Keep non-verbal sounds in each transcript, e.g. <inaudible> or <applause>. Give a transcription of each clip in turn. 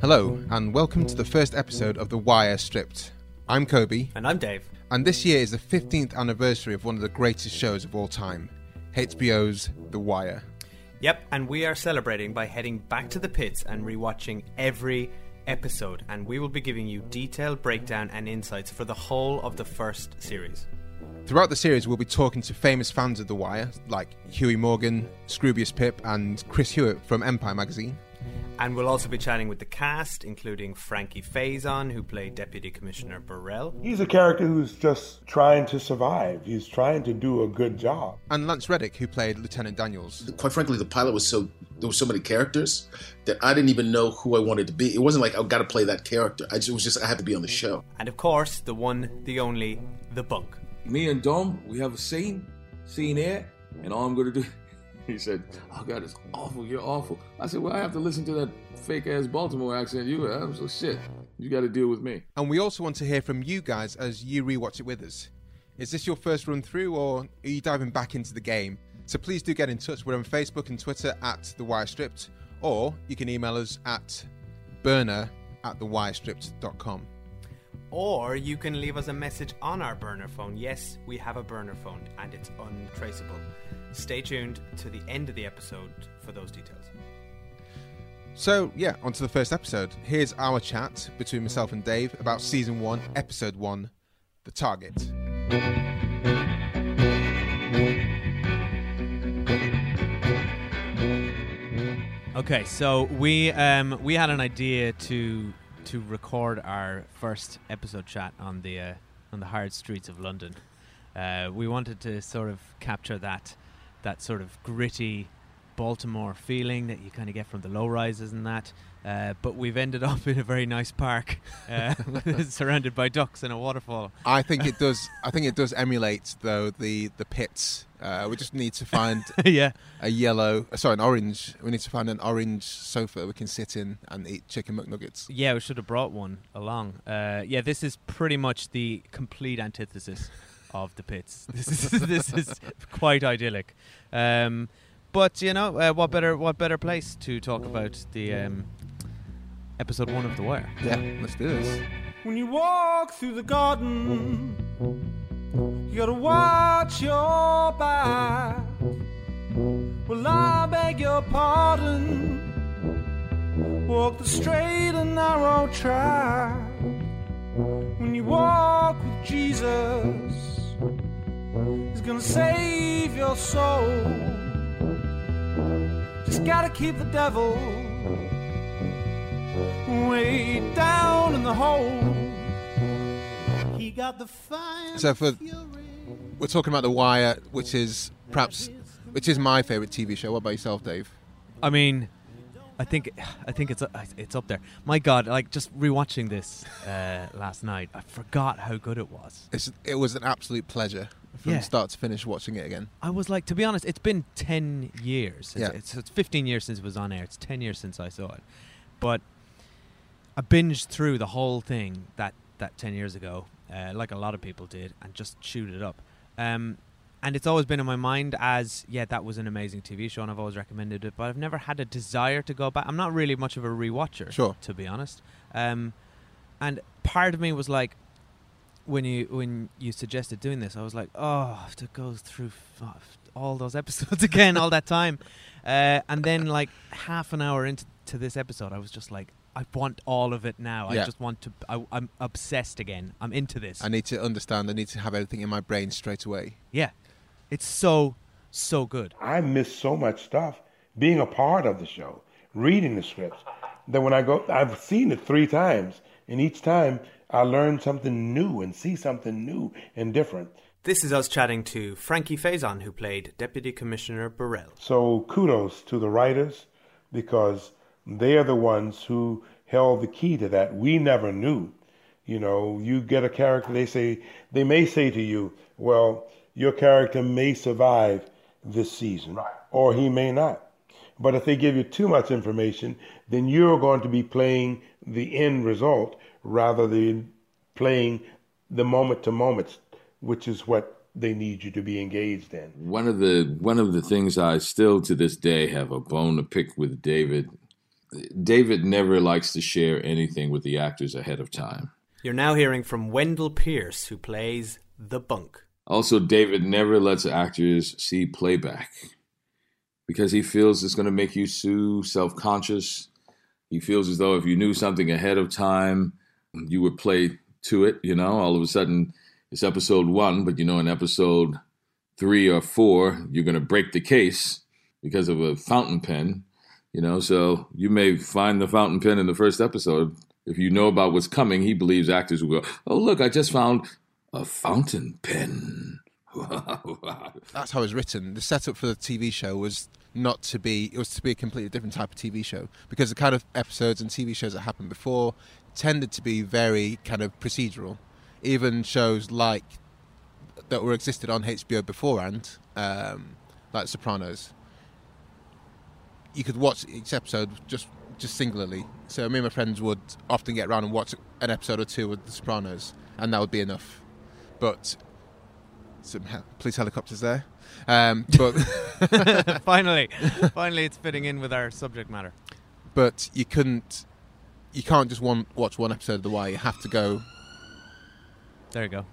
Hello, and welcome to the first episode of The Wire Stripped. I'm Kobi, And I'm Dave. and this year is the 15th anniversary of one of the greatest shows of all time HBO's The Wire. Yep, and we are celebrating by heading back to the pits and rewatching every episode. And we will be giving you detailed breakdown and insights for the whole of the first series. Throughout the series, we'll be talking to famous fans of The Wire, like Huey Morgan, Scroobius Pip, and Chris Hewitt from Empire magazine. And we'll also be chatting with the cast, including Frankie Faison, who played Deputy Commissioner Burrell. He's a character who's just trying to survive. He's trying to do a good job. And Lance Reddick, who played Lieutenant Daniels. quite frankly, the pilot was so there were so many characters that I didn't even know who I wanted to be. It wasn't like oh, I got to play that character. I just, it was just I had to be on the show. And of course, the one, the only, the bunk. Me and Dom, we have a scene, scene here, and all I'm gonna do. <laughs> He said, "Oh God, it's awful. You're awful." I said, "Well, I have to listen to that fake ass Baltimore accent you have. So shit, you got to deal with me." And we also want to hear from you guys as you rewatch it with us. Is this your first run through, or are you diving back into the game? So please do get in touch. We're on Facebook and Twitter at The Wire Stripped, or you can email us at burner at thewirestripped.com. Or you can leave us a message on our burner phone. Yes, we have a burner phone and it's untraceable. Stay tuned to the end of the episode for those details. So, yeah, onto the first episode. Here's our chat between myself and Dave about season one, episode one The Target. Okay, so we um, we had an idea to to record our first episode chat on the uh, on the hard streets of London. Uh, we wanted to sort of capture that that sort of gritty Baltimore feeling that you kind of get from the low rises and that. Uh, but we've ended up <laughs> in a very nice park, uh, <laughs> surrounded by ducks and a waterfall. I think it does. I think it does emulate though the the pits. Uh, we just need to find <laughs> yeah, a yellow, uh, sorry, an orange. We need to find an orange sofa we can sit in and eat chicken McNuggets. Yeah, we should have brought one along. Uh, yeah, this is pretty much the complete antithesis of the pits. This is this is quite idyllic. Um, but you know, uh, what better what better place to talk about the um, episode one of The Wire? Yeah, let's do this. When you walk through the garden, you gotta watch your back. Well, I beg your pardon. Walk the straight and narrow track. When you walk with Jesus, He's gonna save your soul. Just gotta keep the devil way down in the hole. He got the fire. So for we're talking about The Wire, which is perhaps which is my favorite TV show. What about yourself, Dave? I mean, I think I think it's uh, it's up there. My God, like just rewatching this uh, last night, I forgot how good it was. It's, it was an absolute pleasure from Yeah. start to finish watching it again. I was like, to be honest, it's been 10 years. It's, Yeah. it's, it's 15 years since it was on air. It's 10 years since I saw it. But I binged through the whole thing that, that 10 years ago, uh, like a lot of people did, and just chewed it up. Um, and it's always been in my mind as, yeah, that was an amazing TV show, and I've always recommended it, but I've never had a desire to go back. I'm not really much of a rewatcher, Sure. to be honest. Um, and part of me was like, when you when you suggested doing this, I was like, oh, I have to go through f- all those <laughs> episodes again, all that time, uh, and then like half an hour into to this episode, I was just like, I want all of it now. Yeah. I just want to. I, I'm obsessed again. I'm into this. I need to understand. I need to have everything in my brain straight away. yeah, it's so so good. I miss so much stuff being a part of the show, reading the scripts. That when I go, I've seen it three times, and each time I learn something new and see something new and different. This is us chatting to Frankie Faison, who played Deputy Commissioner Burrell. So kudos to the writers because they are the ones who held the key to that. We never knew. You know, you get a character, they say, they may say to you, well, your character may survive this season, or he may not. But if they give you too much information, then you're going to be playing the end result rather than playing the moment to moment, which is what they need you to be engaged in. One of the one of the things I still to this day have a bone to pick with David. David never likes to share anything with the actors ahead of time. You're now hearing from Wendell Pierce, who plays the bunk. Also, David never lets actors see playback because he feels it's going to make you too self conscious. He feels as though if you knew something ahead of time, you would play to it. You know, all of a sudden it's episode one, but you know, in episode three or four, you're going to break the case because of a fountain pen. You know, so you may find the fountain pen in the first episode. If you know about what's coming, he believes actors will go, "Oh, look, I just found a fountain pen." That's how it was written. The setup for the TV show was not to be it was to be a completely different type of TV show because the kind of episodes and TV shows that happened before tended to be very kind of procedural. Even shows like that were existed on HBO beforehand, um, like Sopranos, you could watch each episode just just singularly. So me and my friends would often get around and watch an episode or two of The Sopranos, and that would be enough. But some he- police helicopters there. Um, <laughs> but <laughs> finally, <laughs> finally, it's fitting in with our subject matter. but you couldn't, you can't just one watch one episode of The Wire. You have to go. There you go.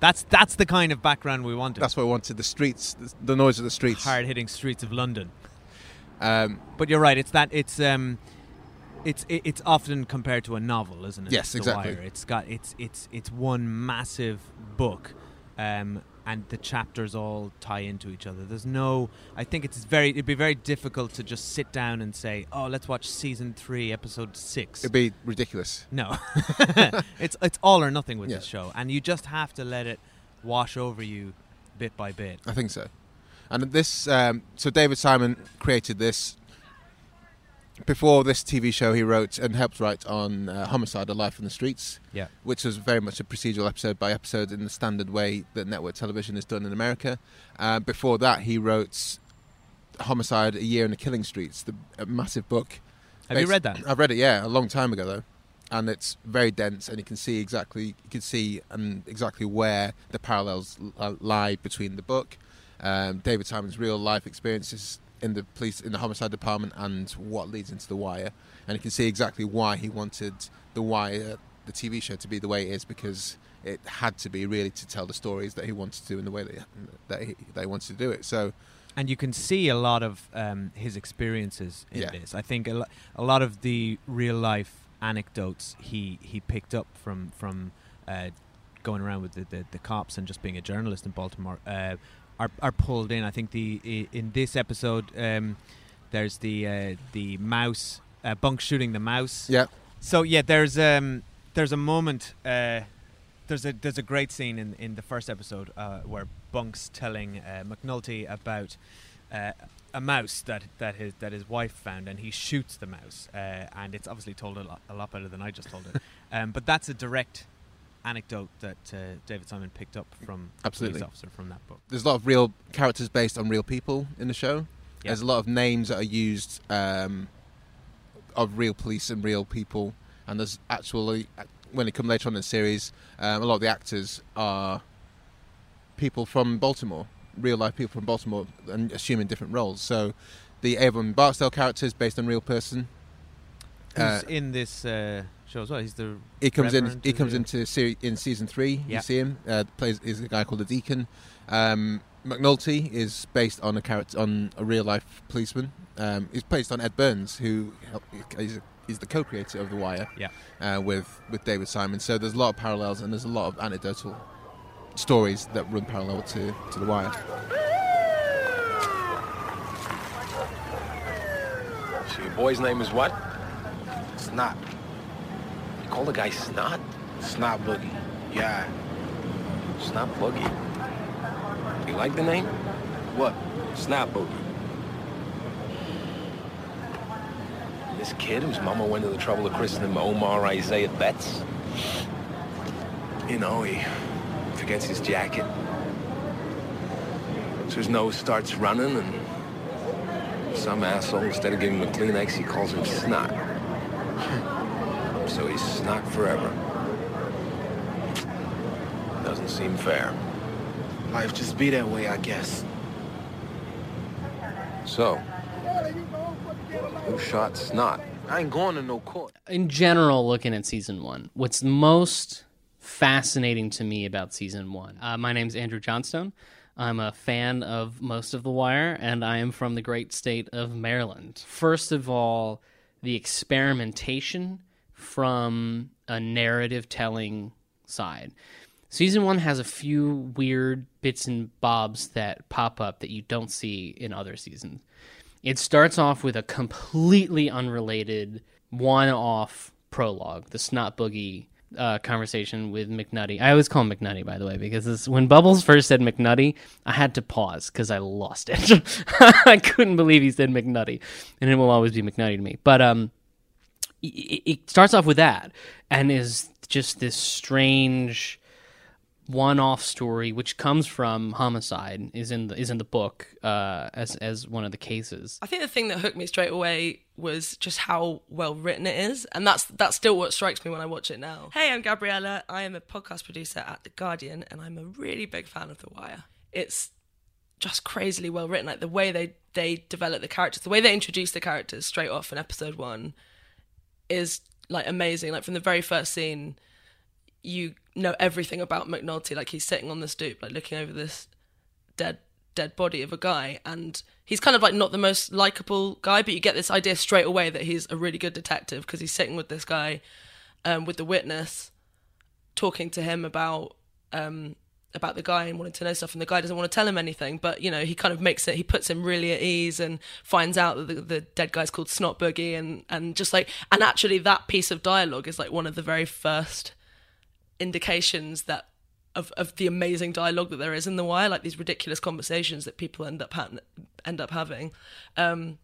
That's that's the kind of background we wanted. That's what I wanted. The streets, the, the noise of the streets. hard hitting streets of London. Um, But you're right. It's that. It's um, it's it, it's often compared to a novel, isn't it? Yes, The exactly. Wire. It's got it's it's it's one massive book, um, and the chapters all tie into each other. There's no. I think it's very. It'd be very difficult to just sit down and say, "Oh, let's watch season three, episode six. it'd be ridiculous. No, <laughs> it's it's all or nothing with Yeah. this show, and you just have to let it wash over you bit by bit. I think so. And this, um, so David Simon created this. Before this TV show, he wrote and helped write on uh, Homicide: A Life in the Streets, Yeah. which was very much a procedural episode by episode in the standard way that network television is done in America. Uh, before that, he wrote Homicide: A Year in the Killing Streets, the a massive book. Have you read that? I've read it, yeah, a long time ago though, and it's very dense, and you can see exactly you can see um, exactly where the parallels lie between the book, um, David Simon's real life experiences in the police in the homicide department, and what leads into the Wire, and you can see exactly why he wanted the Wire, the TV show, to be the way it is because. It had to be really to tell the stories that he wanted to do in the way that he, that he, that he wanted to do it. So and you can see a lot of um, his experiences in Yeah. this. I think a, lo- a lot of the real life anecdotes he, he picked up from from uh, going around with the, the, the cops and just being a journalist in Baltimore uh, are are pulled in. I think the in this episode um, there's the uh, the mouse uh, bunk shooting the mouse. yeah, So yeah, there's um there's a moment uh there's a there's a great scene in in the first episode uh, where Bunk's telling uh, McNulty about uh, a mouse that that his that his wife found, and he shoots the mouse, uh, and it's obviously told a lot, a lot better than I just told it. <laughs> um, but that's a direct anecdote that uh, David Simon picked up from Absolutely. police officer from that book. there's a lot of real characters based on real people in the show. Yeah. There's a lot of names that are used um, of real police and real people, and there's actually when it come later on in the series, um, a lot of the actors are people from Baltimore, real life people from Baltimore, and assuming different roles. So the Avon Barksdale character is based on real person. Who's Uh, in this uh, show as well? He's the He comes in. Reverend, He comes it? into seri- in season three. Yeah. You see him. Uh, plays is a guy called the Deacon. Um, McNulty is based on a character on a real life policeman. Um, he's based on Ed Burns, who is, helped, he's, he's the co-creator of The Wire. Yeah. Uh, with with David Simon. So there's a lot of parallels and there's a lot of anecdotal stories that run parallel to to The Wire. So your boy's name is what? Snot. Call the guy Snot? Snot Boogie. Yeah. Snot Boogie. You like the name? What? Snot Boogie. This kid whose mama went to the trouble of christening him Omar Isaiah Betts? You know, he forgets his jacket. So his nose starts running and some asshole, instead of giving him a Kleenex, he calls him snot. So he's snot forever. Doesn't seem fair. Life just be that way, I guess. So, who shot Snot? I ain't going to no court. in general, looking at season one, what's most fascinating to me about season one? Uh, my name's Andrew Johnstone. I'm a fan of most of The Wire, and I am from the great state of Maryland. First of all, the experimentation from a narrative telling side. Season one has a few weird bits and bobs that pop up that you don't see in other seasons. It starts off with a completely unrelated one off prologue, the Snot Boogie uh, conversation with McNutty. I always call him McNutty, by the way, because this, when Bubbles first said McNutty, I had to pause because I lost it. <laughs> I couldn't believe he said McNutty, and it will always be McNutty to me. But um, it, it starts off with that and is just this strange one-off story which comes from homicide is in the is in the book uh, as as one of the cases I think the thing that hooked me straight away was just how well written it is, and that's that's still what strikes me when I watch it now. Hey, I'm Gabriella. I am a podcast producer at The Guardian, and I'm a really big fan of The Wire. It's just crazily well written, like the way they they develop the characters, the way they introduce the characters straight off in episode one is like amazing. Like from the very first scene, you know everything about McNulty. Like he's sitting on the stoop, like looking over this dead dead body of a guy and he's kind of like not the most likable guy but you get this idea straight away that he's a really good detective because he's sitting with this guy um, with the witness talking to him about um, about the guy and wanted to know stuff and the guy doesn't want to tell him anything but you know he kind of makes it he puts him really at ease and finds out that the, the dead guy's called snot boogie and and just like and actually that piece of dialogue is like one of the very first indications that of, of the amazing dialogue that there is in the wire like these ridiculous conversations that people end up ha- end up having. Um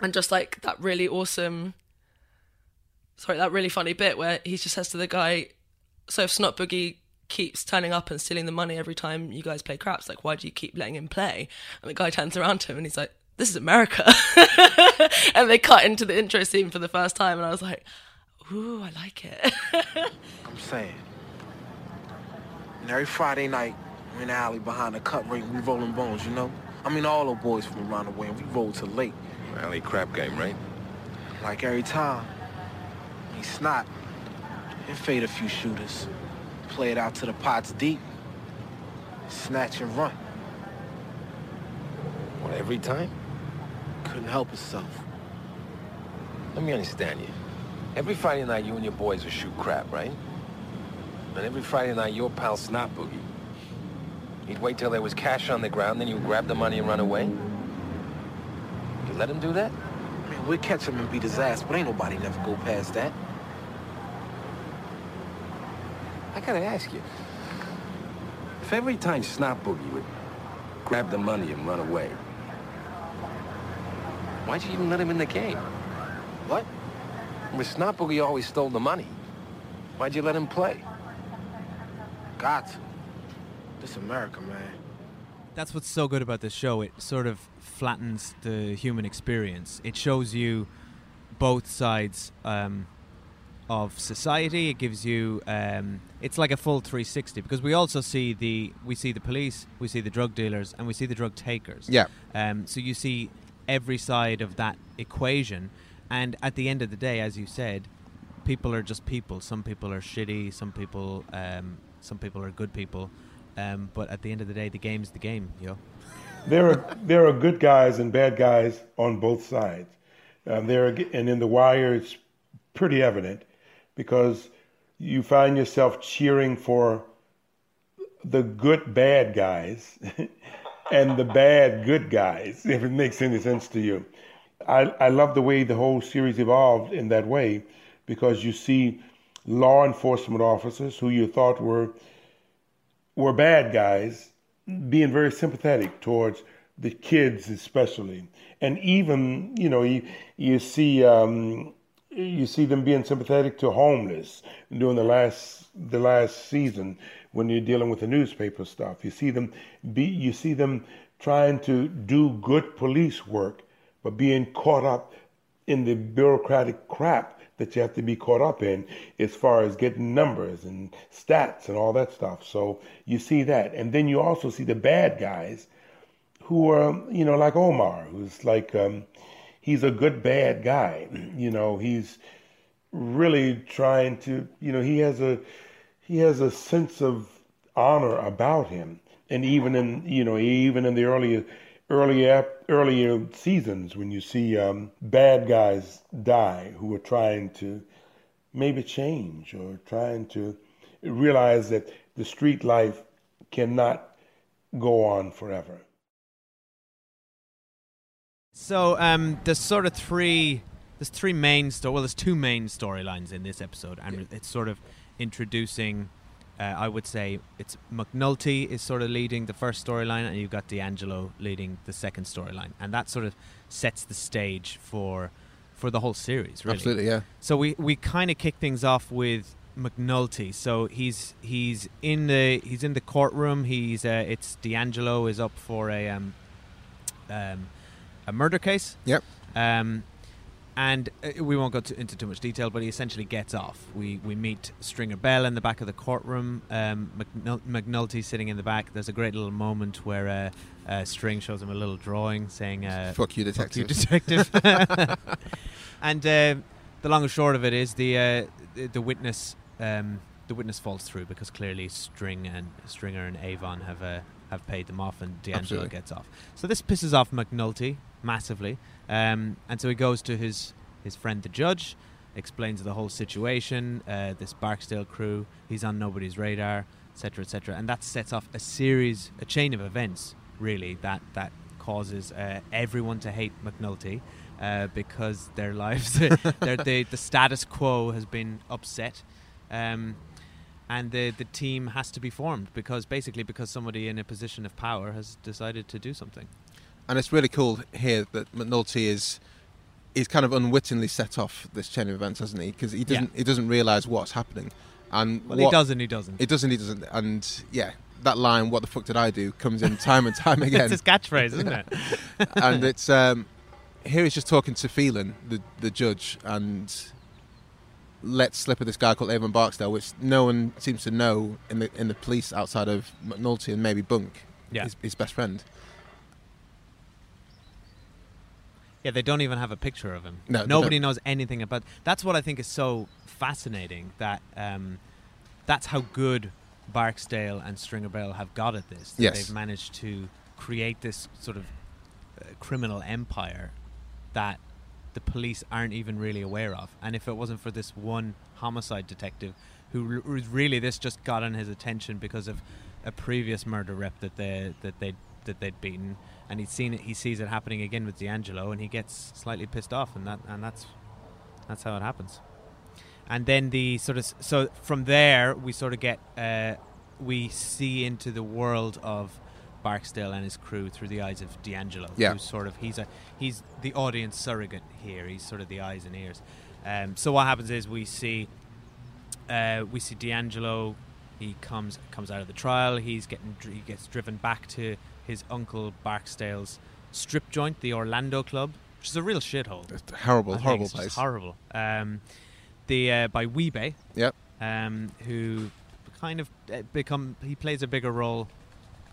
and just like that really awesome sorry that really funny bit where he just says to the guy so if snot boogie keeps turning up and stealing the money every time you guys play craps like why do you keep letting him play and the guy turns around to him and he's like this is america <laughs> and they cut into the intro scene for the first time and i was like ooh i like it <laughs> I'm saying. And every Friday night, we're in the alley behind the Cut Rate, we rolling bones, you know? I mean, all the boys from around the way, and we roll till late. Alley crap game, right? Like every time. He snot and fade a few shooters. Play it out to the pots deep. Snatch and run. What, every time? Couldn't help himself. Let me understand you. Every Friday night, you and your boys will shoot crap, right? And every Friday night, your pal Snot Boogie. He'd wait till there was cash on the ground, then you would grab the money and run away? You let him do that? I mean, we'd catch him and beat his ass, but ain't nobody never go past that. I gotta ask you. If every time Snot Boogie would grab the money and run away, why'd you even let him in the game? What? With Snot Boogie always stole the money. Why'd you let him play? Got to. This America, man. That's what's so good about this show. It sort of flattens the human experience. It shows you both sides um, of society. It gives you. Um, it's like a full 360 because we also see the we see the police, we see the drug dealers, and we see the drug takers. Yeah. Um, so you see every side of that equation, and at the end of the day, as you said, people are just people. Some people are shitty. Some people, um, some people are good people. Um, but at the end of the day, the game's the game, yo. <laughs> there are there are good guys and bad guys on both sides. Um, there are, and in the wire, it's pretty evident because you find yourself cheering for the good bad guys <laughs> and the bad good guys, if it makes any sense to you. I, I love the way the whole series evolved in that way because you see law enforcement officers who you thought were were bad guys being very sympathetic towards the kids especially and even you know you you see um, you see them being sympathetic to homeless during the last the last season when you're dealing with the newspaper stuff you see them be you see them trying to do good police work but being caught up in the bureaucratic crap that you have to be caught up in as far as getting numbers and stats and all that stuff. So you see that. And then you also see the bad guys who are, you know, like Omar, who's like, um, he's a good bad guy. <clears throat> You know, he's really trying to, you know, he has a, he has a sense of honor about him. And even in, you know, even in the earlier, earlier, earlier seasons when you see um, bad guys die who are trying to maybe change or trying to realize that the street life cannot go on forever. So um, there's sort of three. There's three main story. Well, there's two main storylines in this episode, and Yeah. it's sort of introducing. Uh, I would say it's McNulty is sort of leading the first storyline, and you've got D'Angelo leading the second storyline, and that sort of sets the stage for for the whole series. Really. Absolutely, yeah. So we, we kind of kick things off with McNulty. So he's he's in the he's in the courtroom. He's uh, it's D'Angelo is up for a um, um, a murder case. Yep. Um, and uh, we won't go to, into too much detail, but he essentially gets off. We we meet Stringer Bell in the back of the courtroom. Um, McNul- McNulty sitting in the back. There's a great little moment where uh, uh, String shows him a little drawing saying, uh, Fuck you, Fuck you, detective." detective." <laughs> <laughs> and uh, the long and short of it is the uh, the, the witness um, the witness falls through because clearly String and Stringer and Avon have uh, have paid them off, and D'Angelo Absolutely. gets off. So this pisses off McNulty massively, um, and so he goes to his his friend the judge, explains the whole situation. Uh, this Barksdale crew, he's on nobody's radar, etc., etc., and that sets off a series, a chain of events, really that that causes uh, everyone to hate McNulty. Uh, because their <laughs> lives, <laughs> their, the the status quo has been upset, um, and the the team has to be formed because basically because somebody in a position of power has decided to do something. And it's really cool here that McNulty is he's kind of unwittingly set off this chain of events, hasn't he? Because he doesn't he doesn't realise what's happening. And Well, he doesn't. he doesn't. He doesn't. he doesn't. And yeah, that line, "What the fuck did I do?" comes in time and time <laughs> again. It's his catchphrase, isn't it? <laughs> and it's um, here he's just talking to Phelan, the the judge, and let slip of this guy called Avon Barksdale, which no one seems to know in the in the police outside of McNulty and maybe Bunk, Yeah. his, his best friend. Yeah, they don't even have a picture of him. No, Nobody knows anything about. That's what I think is so fascinating. That um, that's how good Barksdale and Stringer Bell have got at this. that Yes. they've managed to create this sort of uh, criminal empire that the police aren't even really aware of. And if it wasn't for this one homicide detective, who r- really this just got on his attention because of a previous murder rep that they that they that they'd beaten, and he'd seen it. He sees it happening again with D'Angelo, and he gets slightly pissed off, and that and that's that's how it happens. And then the sort of so from there we sort of get uh, we see into the world of Barksdale and his crew through the eyes of D'Angelo, Yeah. who's sort of he's a he's the audience surrogate here. He's sort of the eyes and ears. Um, so what happens is we see uh, we see D'Angelo. He comes comes out of the trial. He's getting he gets driven back to his uncle Barksdale's strip joint, the Orlando Club, which is a real shithole. It's a horrible, horrible it's place. horrible. Um, the uh, by Wee-Bey. Yep. Um, who kind of uh, become he plays a bigger role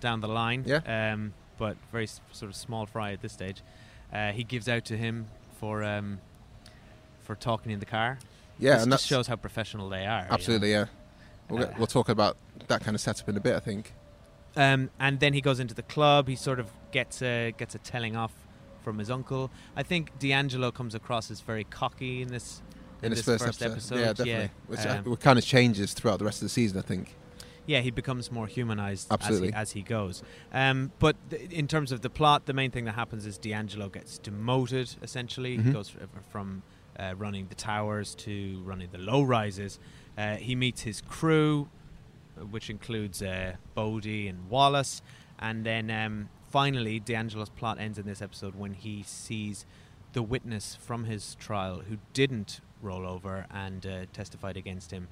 down the line. Yeah. Um, but very s- sort of small fry at this stage. Uh, he gives out to him for um, for talking in the car. Yeah, this and just that's- shows how professional they are. you know. Absolutely, yeah. We'll, Uh, we'll talk about that kind of setup in a bit, I think. Um, and then he goes into the club. He sort of gets a gets a telling off from his uncle. I think D'Angelo comes across as very cocky in this In, this his first, episode. yeah, definitely. Which uh, Um, kind of changes throughout the rest of the season, I think. Yeah, he becomes more humanized as he, as he goes. Um, but th- in terms of the plot, the main thing that happens is D'Angelo gets demoted. Essentially, he Mhm. goes from uh, running the towers to running the low rises. Uh, he meets his crew, uh, which includes uh, Bodie and Wallace, and then um, finally, D'Angelo's plot ends in this episode when he sees the witness from his trial who didn't roll over and uh, testified against him.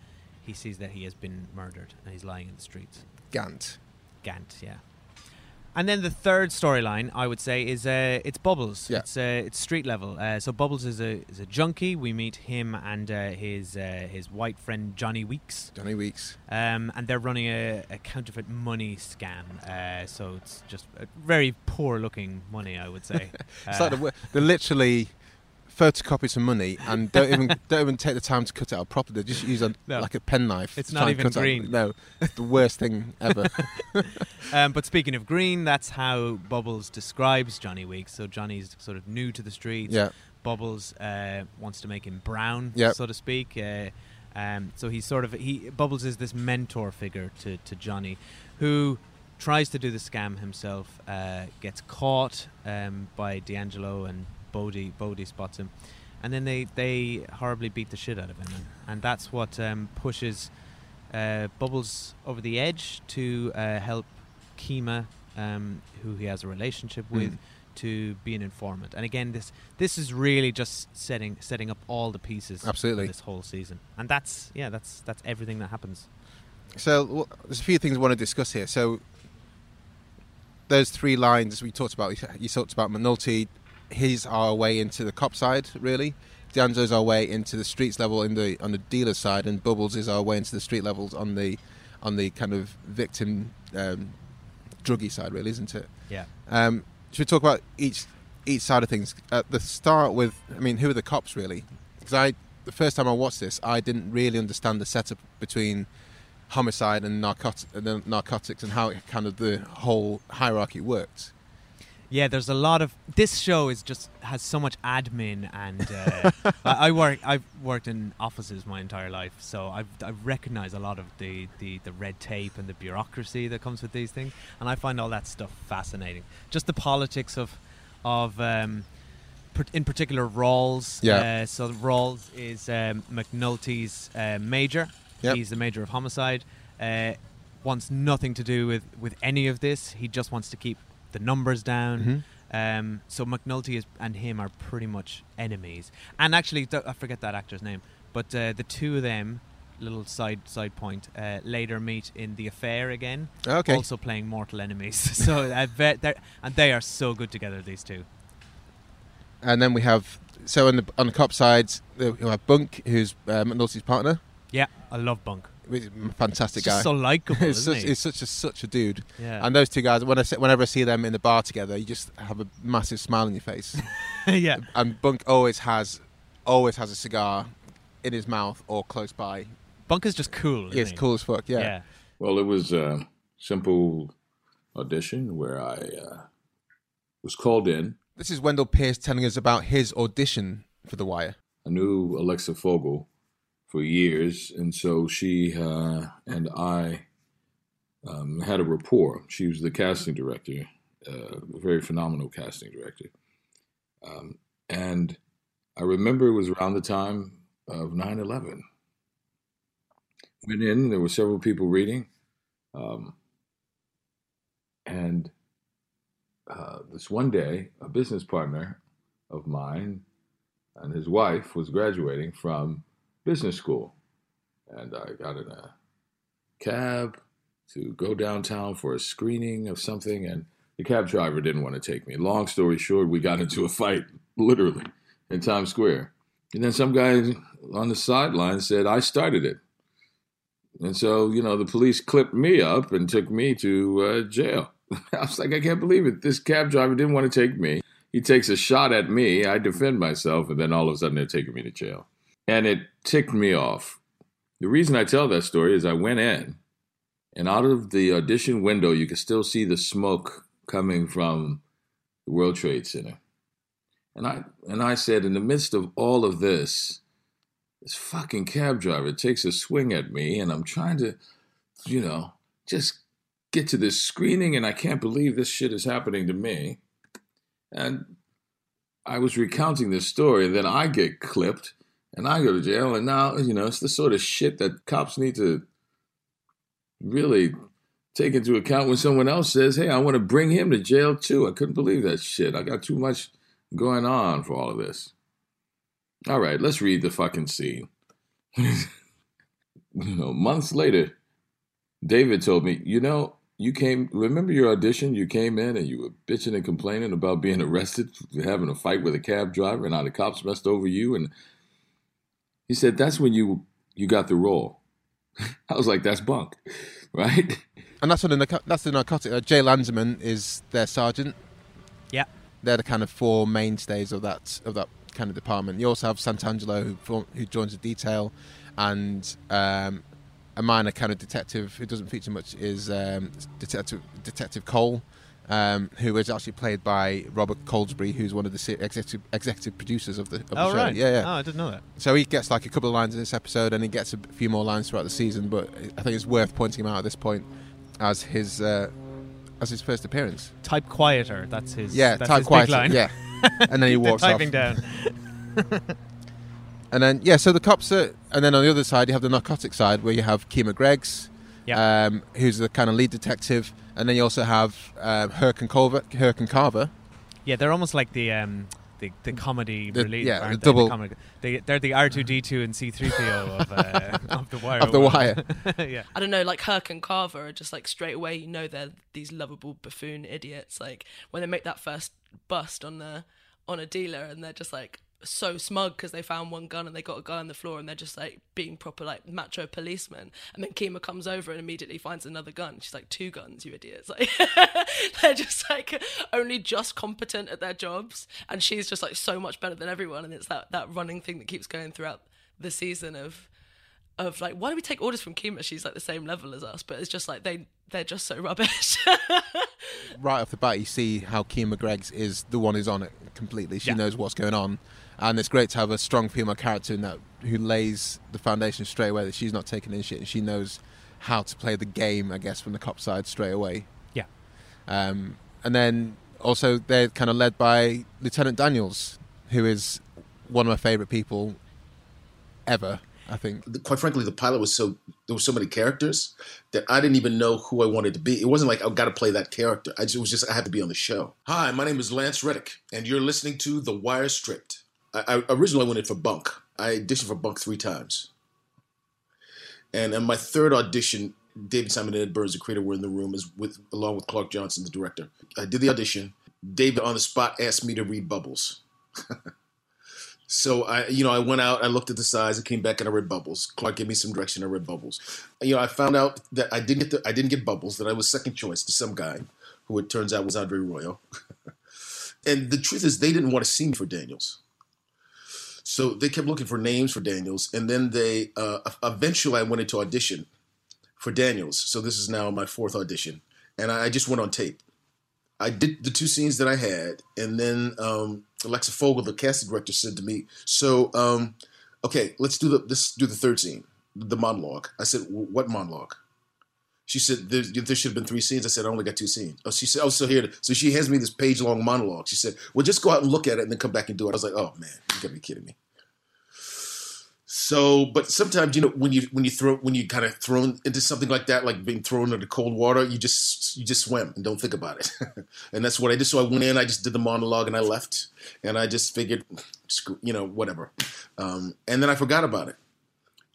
He sees that he has been murdered and he's lying in the streets. Gant. Gant, yeah. And then the third storyline, I would say, is uh, it's Bubbles. Yeah. It's uh, it's street level. Uh, so Bubbles is a is a junkie. We meet him and uh, his uh, his white friend Johnny Weeks. Johnny Weeks. Um, and they're running a, a counterfeit money scam. Uh, so it's just very poor looking money, I would say. <laughs> It's like the, they literally photocopy some money <laughs> and don't even don't even take the time to cut it out properly. They just use a No. like a penknife. It's not even cut out- green. no, it's the worst thing ever. <laughs> um, but speaking of green, that's how Bubbles describes Johnny Weeks. So Johnny's sort of new to the streets. Yeah. Bubbles uh, wants to make him brown, Yep. so to speak. Uh, um, so he's sort of he Bubbles is this mentor figure to, to Johnny, who tries to do the scam himself. Uh, gets caught um, by D'Angelo and Bodie. Bodie spots him, and then they they horribly beat the shit out of him, and, and that's what um, pushes uh, Bubbles over the edge to uh, help Kima, um, who he has a relationship with, Mm. to be an informant. And again, this this is really just setting setting up all the pieces Absolutely. this whole season. And that's yeah, that's that's everything that happens. So well, there's a few things I want to discuss here. So those three lines we talked about. You talked about McNulty. He's our way into the cop side, really. D'Angelo's our way into the streets level in the on the dealer side, and Bubbles is our way into the street levels on the on the kind of victim um, druggy side, really, isn't it? Yeah. Um, should we talk about each each side of things? At the start with, I mean, who are the cops really? Because I, the first time I watched this, I didn't really understand the setup between homicide and narcot- and the narcotics and how it kind of the whole hierarchy worked. Yeah, there's a lot of this show is just has so much admin and uh, I, I work I've worked in offices my entire life, so I've I recognise a lot of the, the the red tape and the bureaucracy that comes with these things, and I find all that stuff fascinating. Just the politics of of um, in particular Rawls. Yeah. Uh, so Rawls is um, McNulty's uh, major. Yep. He's the major of homicide. Uh, wants nothing to do with with any of this. He just wants to keep the numbers down. Mhm. Um, so McNulty is, and him are pretty much enemies. And actually, th- I forget that actor's name, but uh, the two of them, little side side point, uh, later meet in the affair again. Okay. Also playing mortal enemies. <laughs> so uh, ve- they're- and they are so good together. These two. And then we have so on the on the cop side, we have Bunk, who's uh, McNulty's partner. Yeah, I love Bunk. He's a fantastic He's guy. just so <laughs> likeable, he's, isn't such, he? he's such a such a dude. Yeah. And those two guys, when I see, whenever I see them in the bar together, you just have a massive smile on your face. <laughs> yeah. And Bunk always has always has a cigar in his mouth or close by. Bunk is just cool. Yeah, isn't it's he? cool as fuck. Yeah. Well, it was a simple audition where I uh, was called in. This is Wendell Pierce telling us about his audition for The Wire. I knew Alexa Fogel for years, and so she uh, and I um, had a rapport. She was the casting director, uh, a very phenomenal casting director. Um, and I remember it was around the time of 9 11. Went in, there were several people reading. Um, and uh, this one day, a business partner of mine and his wife was graduating from business school. And I got in a cab to go downtown for a screening of something, and the cab driver didn't want to take me. Long story short, we got into a fight, literally, in Times Square. And then some guy on the sideline said, I started it. And so, you know, the police clipped me up and took me to uh, jail. <laughs> I was like, I can't believe it. This cab driver didn't want to take me. He takes a shot at me. I defend myself, and then all of a sudden they're taking me to jail. And it ticked me off. The reason I tell that story is I went in, and out of the audition window, you could still see the smoke coming from the World Trade Center. And I and I said, in the midst of all of this, this fucking cab driver takes a swing at me, and I'm trying to, you know, just get to this screening, and I can't believe this shit is happening to me. And I was recounting this story, and then I get clipped, and I go to jail, and now, you know, it's the sort of shit that cops need to really take into account when someone else says, hey, I want to bring him to jail too. I couldn't believe that shit. I got too much going on for all of this. All right, let's read the fucking scene. <laughs> you know, months later, David told me, you know, you came. Remember your audition? You came in and you were bitching and complaining about being arrested, having a fight with a cab driver, and how the cops messed over you. And he said that's when you you got the role. <laughs> I was like, that's bunk, <laughs> right? And that's on the that's the narcotic. Uh, Jay Landsman is their sergeant. Yeah, they're the kind of four mainstays of that of that kind of department. You also have Santangelo who form- who joins the detail, and um, a minor kind of detective who doesn't feature much is um, Detective Detective Cole, um, who is actually played by Robert Colesberry, who's one of the executive executive producers of the, of the Oh, show. right. Yeah, yeah. Oh, I didn't know that. So he gets like a couple of lines in this episode, and he gets a few more lines throughout the season. But I think it's worth pointing him out at this point as his uh, as his first appearance. Type quieter. That's his. Yeah, that's type his quieter, line. yeah. <laughs> And then he walks off. typing down. <laughs> And then yeah, so the cops are, and then on the other side you have the narcotic side where you have Kima Greggs, Yeah. um, who's the kind of lead detective, and then you also have um, Herc and Carver. Herc and Carver. Yeah, they're almost like the um, the, the comedy The- relief. yeah, aren't the they? double- comedy, they, they're the R two D two and C three PO of uh, <laughs> of the wire. Of The world. Wire. <laughs> yeah. I don't know, like Herc and Carver are just like straight away, you know, they're these lovable buffoon idiots. Like when they make that first bust on the on a dealer, and they're just like so smug because they found one gun and they got a guy on the floor, and they're just like being proper like macho policemen. And then Kima comes over and immediately finds another gun. She's like, two guns, you idiots! <laughs> Like they're just like only just competent at their jobs, and she's just like so much better than everyone. And it's that that running thing that keeps going throughout the season of of like why do we take orders from Kima? She's like the same level as us, but it's just like they they're just so <laughs> rubbish. Right off the bat, you see how Kima Greggs is the one who's on it completely. She Yeah. knows what's going on, and it's great to have a strong female character in that who lays the foundation straight away that she's not taking in shit and she knows how to play the game. I guess from the cop side straight away. Yeah. Um, and then also they're kind of led by Lieutenant Daniels, who is one of my favorite people ever. I think. quite frankly, the pilot was so there were so many characters that I didn't even know who I wanted to be. It wasn't like I got to play that character. I just, it was just I had to be on the show. Hi, my name is Lance Reddick, and you're listening to The Wire Stripped. I, I originally went in for Bunk. I auditioned for Bunk three times, and in my third audition, David Simon and Ed Burns, the creator, were in the room as with along with Clark Johnson, the director. I did the audition. David on the spot asked me to read Bubbles. <laughs> So I, you know, I went out, I looked at the size, I came back and I read Bubbles. Clark gave me some direction, I read Bubbles. You know, I found out that I didn't get the, I didn't get Bubbles, that I was second choice to some guy, who it turns out was Andre Royo. <laughs> and the truth is, they didn't want to see me for Daniels. So they kept looking for names for Daniels, and then they uh, eventually I went into audition for Daniels. So this is now my fourth audition, and I just went on tape. I did the two scenes that I had, and then um, Alexa Fogel, the casting director, said to me, "So, um, okay, let's do the let's do the third scene, the monologue." I said, "What monologue?" She said, there, "There should have been three scenes." I said, "I only got two scenes." Oh, she said, "Oh, so here." So she hands me this page long monologue. She said, "Well, just go out and look at it, and then come back and do it." I was like, "Oh man, you gotta be kidding me." So, but sometimes you know when you when you throw when you kind of thrown into something like that, like being thrown into cold water, you just you just swim and don't think about it, <laughs> and that's what I did. So I went in, I just did the monologue, and I left, and I just figured, you know, whatever, um, and then I forgot about it.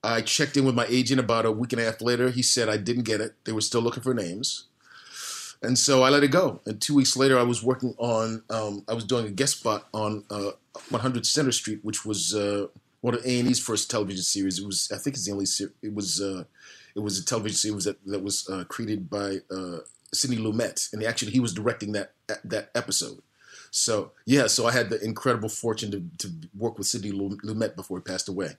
I checked in with my agent about a week and a half later. He said I didn't get it. They were still looking for names, and so I let it go. And two weeks later, I was working on um, I was doing a guest spot on uh, 100 Center Street, which was. Uh, one of A and E's first television series. It was, I think, it's the only. ser- It was, uh, it was a television series that that was uh, created by uh, Sidney Lumet, and actually he was directing that that episode. So yeah, so I had the incredible fortune to, to work with Sidney Lumet before he passed away.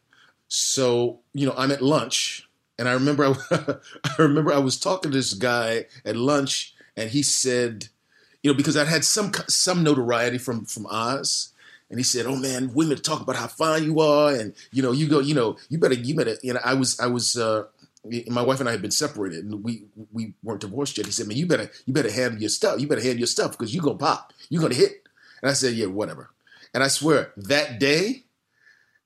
So you know, I'm at lunch, and I remember I, <laughs> I remember I was talking to this guy at lunch, and he said, you know, because I had some some notoriety from from Oz, and he said, "Oh man, women talk about how fine you are, and you know, you go, you know, you better, you better." You know, I was, I was, uh, my wife and I had been separated, and we we weren't divorced yet. He said, "Man, you better, you better handle your stuff. You better handle your stuff because you gonna pop, you gonna hit." And I said, "Yeah, whatever." And I swear that day,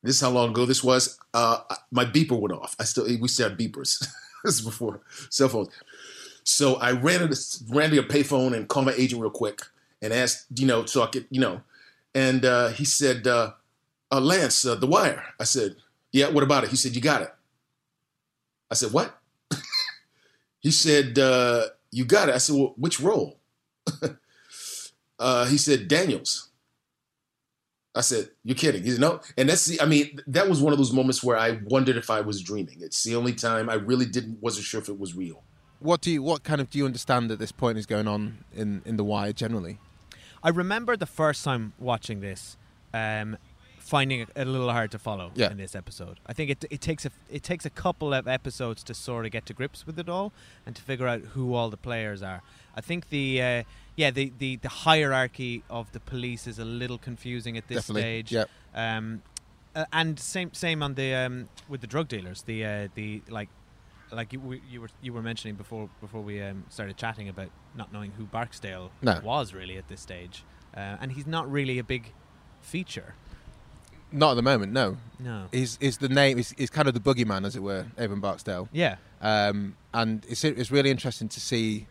this is how long ago this was. Uh, my beeper went off. I still, we still had beepers. <laughs> this is before cell phones. So I ran to ran to a payphone and called my agent real quick and asked, you know, so I could, you know, and uh, he said, uh, uh, Lance, uh, The Wire. I said, yeah, what about it? He said, you got it. I said, what? <laughs> he said, uh, you got it. I said, well, which role? <laughs> uh, he said, Daniels. I said, you're kidding. He said, no. And that's the, I mean, that was one of those moments where I wondered if I was dreaming. It's the only time I really didn't, wasn't sure if it was real. What do you, what kind of do you understand at this point is going on in, in The Wire generally? I remember the first time watching this, um, finding it a little hard to follow Yeah. in this episode. I think it it takes a it takes a couple of episodes to sort of get to grips with it all and to figure out who all the players are. I think the uh, yeah the, the the hierarchy of the police is a little confusing at this Definitely, stage. yep. Um, uh, and same same on the um, with the drug dealers. The uh, the like like you, we- you were you were mentioning before before we um, started chatting about not knowing who Barksdale No. was really at this stage, uh, and he's not really a big feature. Not at the moment, no. No. He's, he's the name, he's, he's kind of the boogeyman, as it were, Avon Barksdale. Yeah. Um, and it's, it's really interesting to see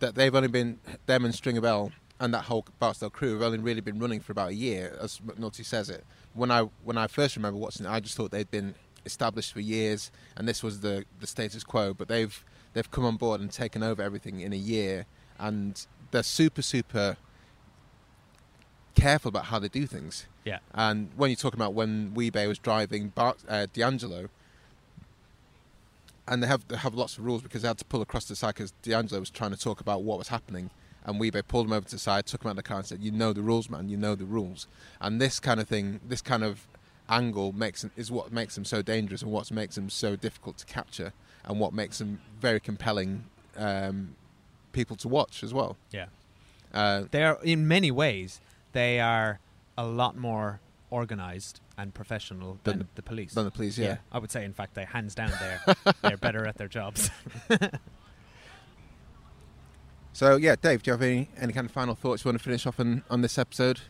that they've only been, them and Stringer Bell and that whole Barksdale crew have only really been running for about a year, as McNulty says it. When I, when I first remember watching it, I just thought they'd been established for years and this was the, the status quo, but they've, they've come on board and taken over everything in a year and they're super, super careful about how they do things. Yeah. And when you're talking about when Wee-Bey was driving Bart, uh, D'Angelo, and they have they have lots of rules because they had to pull across the side because D'Angelo was trying to talk about what was happening, and Wee-Bey pulled him over to the side, took him out of the car, and said, "You know the rules, man. You know the rules." And this kind of thing, this kind of angle makes them, is what makes them so dangerous and what makes them so difficult to capture, and what makes them very compelling um, people to watch as well. Yeah. Uh, They are in many ways they are a lot more organized and professional than, Than- the police. than the police, yeah. I would say, in fact, they hands down they're <laughs> they're better at their jobs. <laughs> So yeah, Dave, do you have any any kind of final thoughts you want to finish off on, on this episode?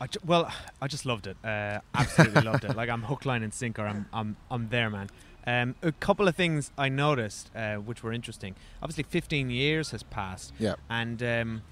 I ju- well, I just loved it. Uh, absolutely loved it. Like I'm hook, line, and sinker. I'm I'm I'm there, man. Um, a couple of things I noticed uh, which were interesting. Obviously, 15 years has passed. Yeah. And um,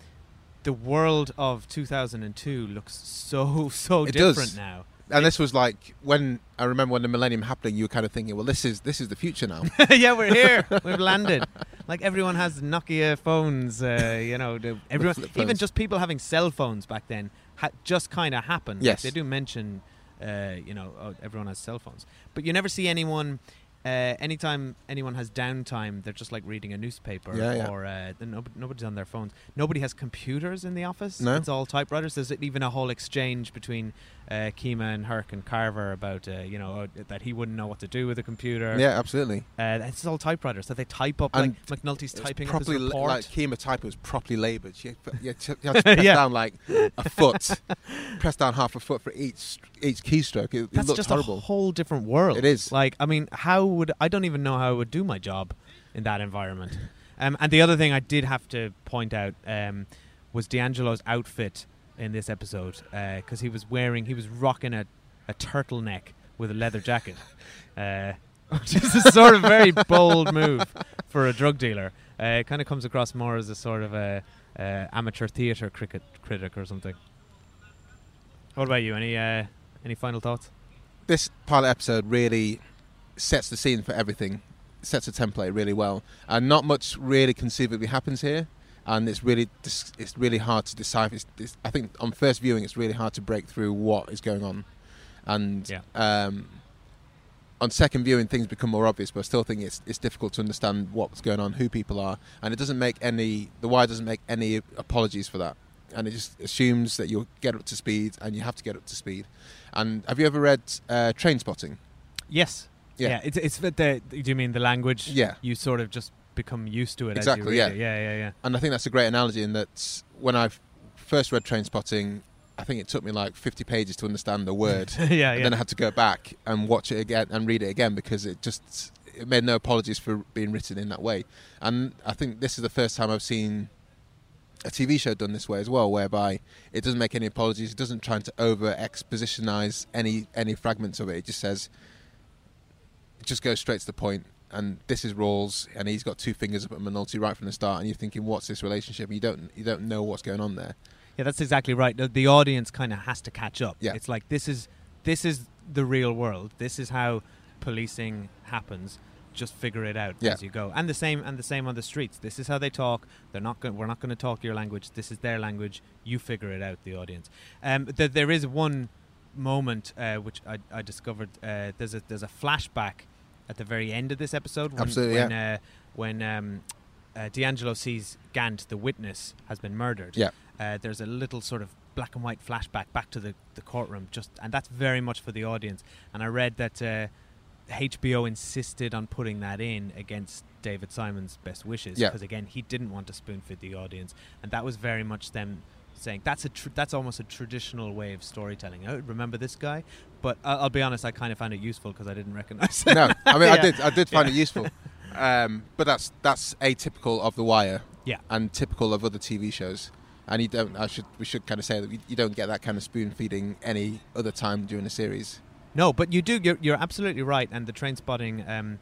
the world of 2002 looks so so It different does. now. And this was like when I remember when the millennium happening, you were kind of thinking, well, this is this is the future now. <laughs> yeah, we're here. <laughs> We've landed. Like everyone has Nokia phones. Uh, you know, the, everyone, even just people having cell phones back then, ha- just kind of happened. Like, Yes. they do mention, uh, you know, oh, everyone has cell phones, but you never see anyone. Uh, anytime anyone has downtime, they're just like reading a newspaper, Yeah, yeah. or uh, nobody's on their phones. Nobody has computers in the office. No. It's all typewriters. There's even a whole exchange between uh, Kima and Herc and Carver about, uh, you know, uh, that he wouldn't know what to do with a computer. yeah, absolutely. Uh, it's all typewriters So they type up And like McNulty's typing up properly his la- report. like Kima type was properly laboured. She, you had had to <laughs> press Yeah. down like a foot, <laughs> press down half a foot for each each keystroke. It, it That's looked just horrible. a whole different world. It is. Like, I mean, how would I don't even know how I would do my job in that environment. Um, and the other thing I did have to point out um, was D'Angelo's outfit in this episode because he was wearing, he was rocking a, a turtleneck with a leather jacket, uh, which is a sort of very <laughs> bold move for a drug dealer. Uh, it kind of comes across more as a sort of a uh, amateur theatre cricket critic or something. What about you? Any uh, any final thoughts? this pilot episode really sets the scene for everything, sets a template really well, and not much really conceivably happens here. And it's really it's really hard to decipher. It's, it's, I think on first viewing, it's really hard to break through what is going on, and Yeah. um, on second viewing, things become more obvious. But I still think it's it's difficult to understand what's going on, who people are, and it doesn't make any. The wire doesn't make any apologies for that, and it just assumes that you'll get up to speed, and you have to get up to speed. And have you ever read uh, Trainspotting? Yes. Yeah. Yeah. it's it's the, the. Do you mean the language? Yeah. You sort of just become used to it. Exactly, As you read yeah. It. Yeah. Yeah. Yeah. And I think that's a great analogy in that when I first read Trainspotting, I think it took me like 50 pages to understand the word. <laughs> Yeah, and yeah. then I had to go back and watch it again and read it again because it just it made no apologies for being written in that way. And I think this is the first time I've seen a TV show done this way as well, whereby it doesn't make any apologies. It doesn't try to over expositionize any any fragments of it. It just says, it just goes straight to the point. And this is Rawls, and he's got two fingers up at McNulty right from the start. And you're thinking, what's this relationship? You don't you don't know what's going on there. Yeah, that's exactly right. The, the audience kind of has to catch up. Yeah. It's like this is this is the real world. This is how policing happens. Just figure it out Yeah. as you go. And the same and the same on the streets. This is how they talk. They're not going. We're not going to talk your language. This is their language. You figure it out, the audience. Um, th- there is one moment uh, which I, I discovered. Uh, there's a there's a flashback at the very end of this episode. When, Absolutely, when, yeah. uh, when um, uh, D'Angelo sees Gant, the witness, has been murdered. Yeah. Uh, there's a little sort of black and white flashback back to the, the courtroom, just and that's very much for the audience. And I read that uh, HBO insisted on putting that in against David Simon's best wishes Yeah. because again he didn't want to spoon feed the audience, and that was very much them saying that's a tr- that's almost a traditional way of storytelling. Oh, remember this guy? But I'll, I'll be honest, I kind of found it useful because I didn't recognize. no, I mean I <laughs> did. I did find Yeah. it useful, um, but that's that's atypical of The Wire. Yeah. and typical of other TV shows. And you don't. I should. We should kind of say that you, you don't get that kind of spoon feeding any other time during a series. No, but you do. You're, you're absolutely right, and the train spotting um,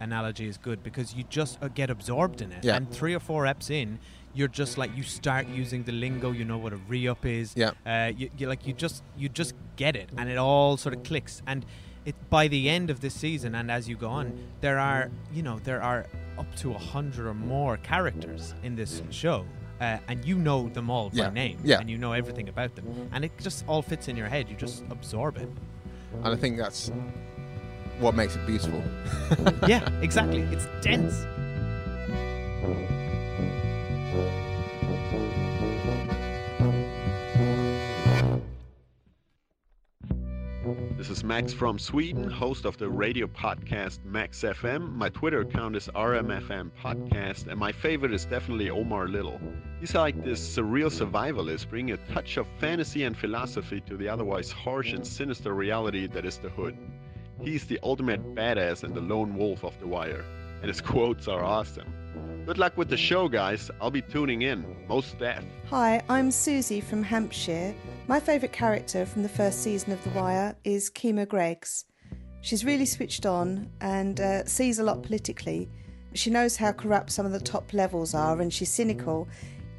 analogy is good because you just uh, get absorbed in it. Yeah. And three or four eps in, you're just like you start using the lingo. You know what a re-up is. Yeah. Uh, you, you like you just you just get it, and it all sort of clicks. And it by the end of this season, and as you go on, there are you know there are up to a hundred or more characters in this show. Uh, and you know them all Yeah. by name, Yeah. and you know everything about them, and it just all fits in your head. You just absorb it. And I think that's what makes it beautiful. <laughs> yeah, exactly. It's dense. Max from Sweden, host of the radio podcast Max FM. My Twitter account is RMFM Podcast, and my favorite is definitely Omar Little. He's like this surreal survivalist, bringing a touch of fantasy and philosophy to the otherwise harsh and sinister reality that is the hood. He's the ultimate badass and the lone wolf of The Wire, and his quotes are awesome. Good luck with the show, guys. I'll be tuning in. Most deaf. Hi, I'm Susie from Hampshire. My favourite character from the first season of The Wire is Kima Greggs. She's really switched on and uh, sees a lot politically. She knows how corrupt some of the top levels are and she's cynical,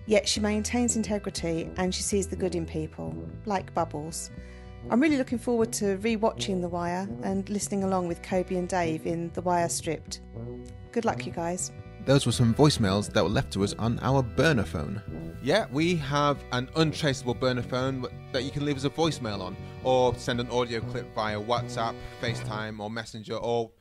yet she maintains integrity and she sees the good in people, like Bubbles. I'm really looking forward to re watching The Wire and listening along with Kobi and Dave in The Wire Stripped. Good luck, you guys. Those were some voicemails that were left to us on our burner phone. Yeah, we have an untraceable burner phone that you can leave us a voicemail on, or send an audio clip via WhatsApp, FaceTime, or Messenger, or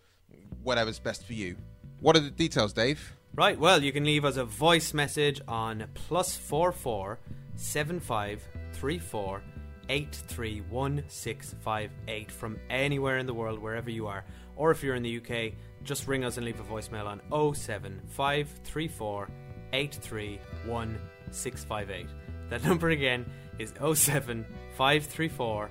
whatever's best for you. What are the details, Dave? Right, well, you can leave us a voice message on plus four four seven five three four eight three one six five eight from anywhere in the world, wherever you are. Or if you're in the UK, just ring us and leave a voicemail on 07534 831 658. That <laughs> number again is 07534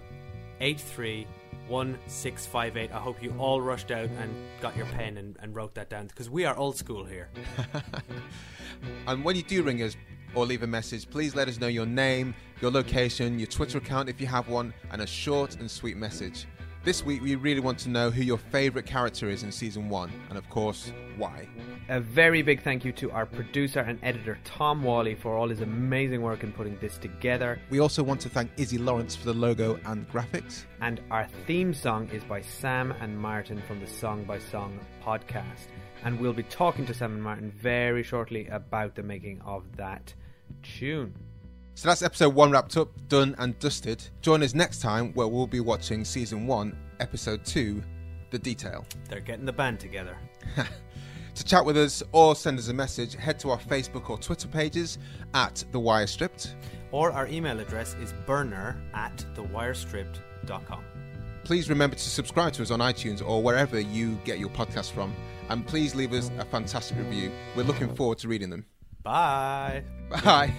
831 658. I hope you all rushed out and got your pen and, and wrote that down because we are old school here. <laughs> And when you do ring us or leave a message, please let us know your name, your location, your Twitter account if you have one, and a short and sweet message. This week, we really want to know who your favourite character is in season one, and of course, why. A very big thank you to our producer and editor Tom Wally for all his amazing work in putting this together. We also want to thank Izzy Lawrence for the logo and graphics. And our theme song is by Sam and Martin from the Song by Song podcast. And we'll be talking to Sam and Martin very shortly about the making of that tune. So that's episode one wrapped up, done and dusted. Join us next time where we'll be watching season one, episode two, The Detail. They're getting the band together. <laughs> To chat with us or send us a message, head to our Facebook or Twitter pages at The Wire Stripped. Or our email address is burner at thewirestripped.com. Please remember to subscribe to us on iTunes or wherever you get your podcast from. And please leave us a fantastic review. We're looking forward to reading them. Bye. Bye.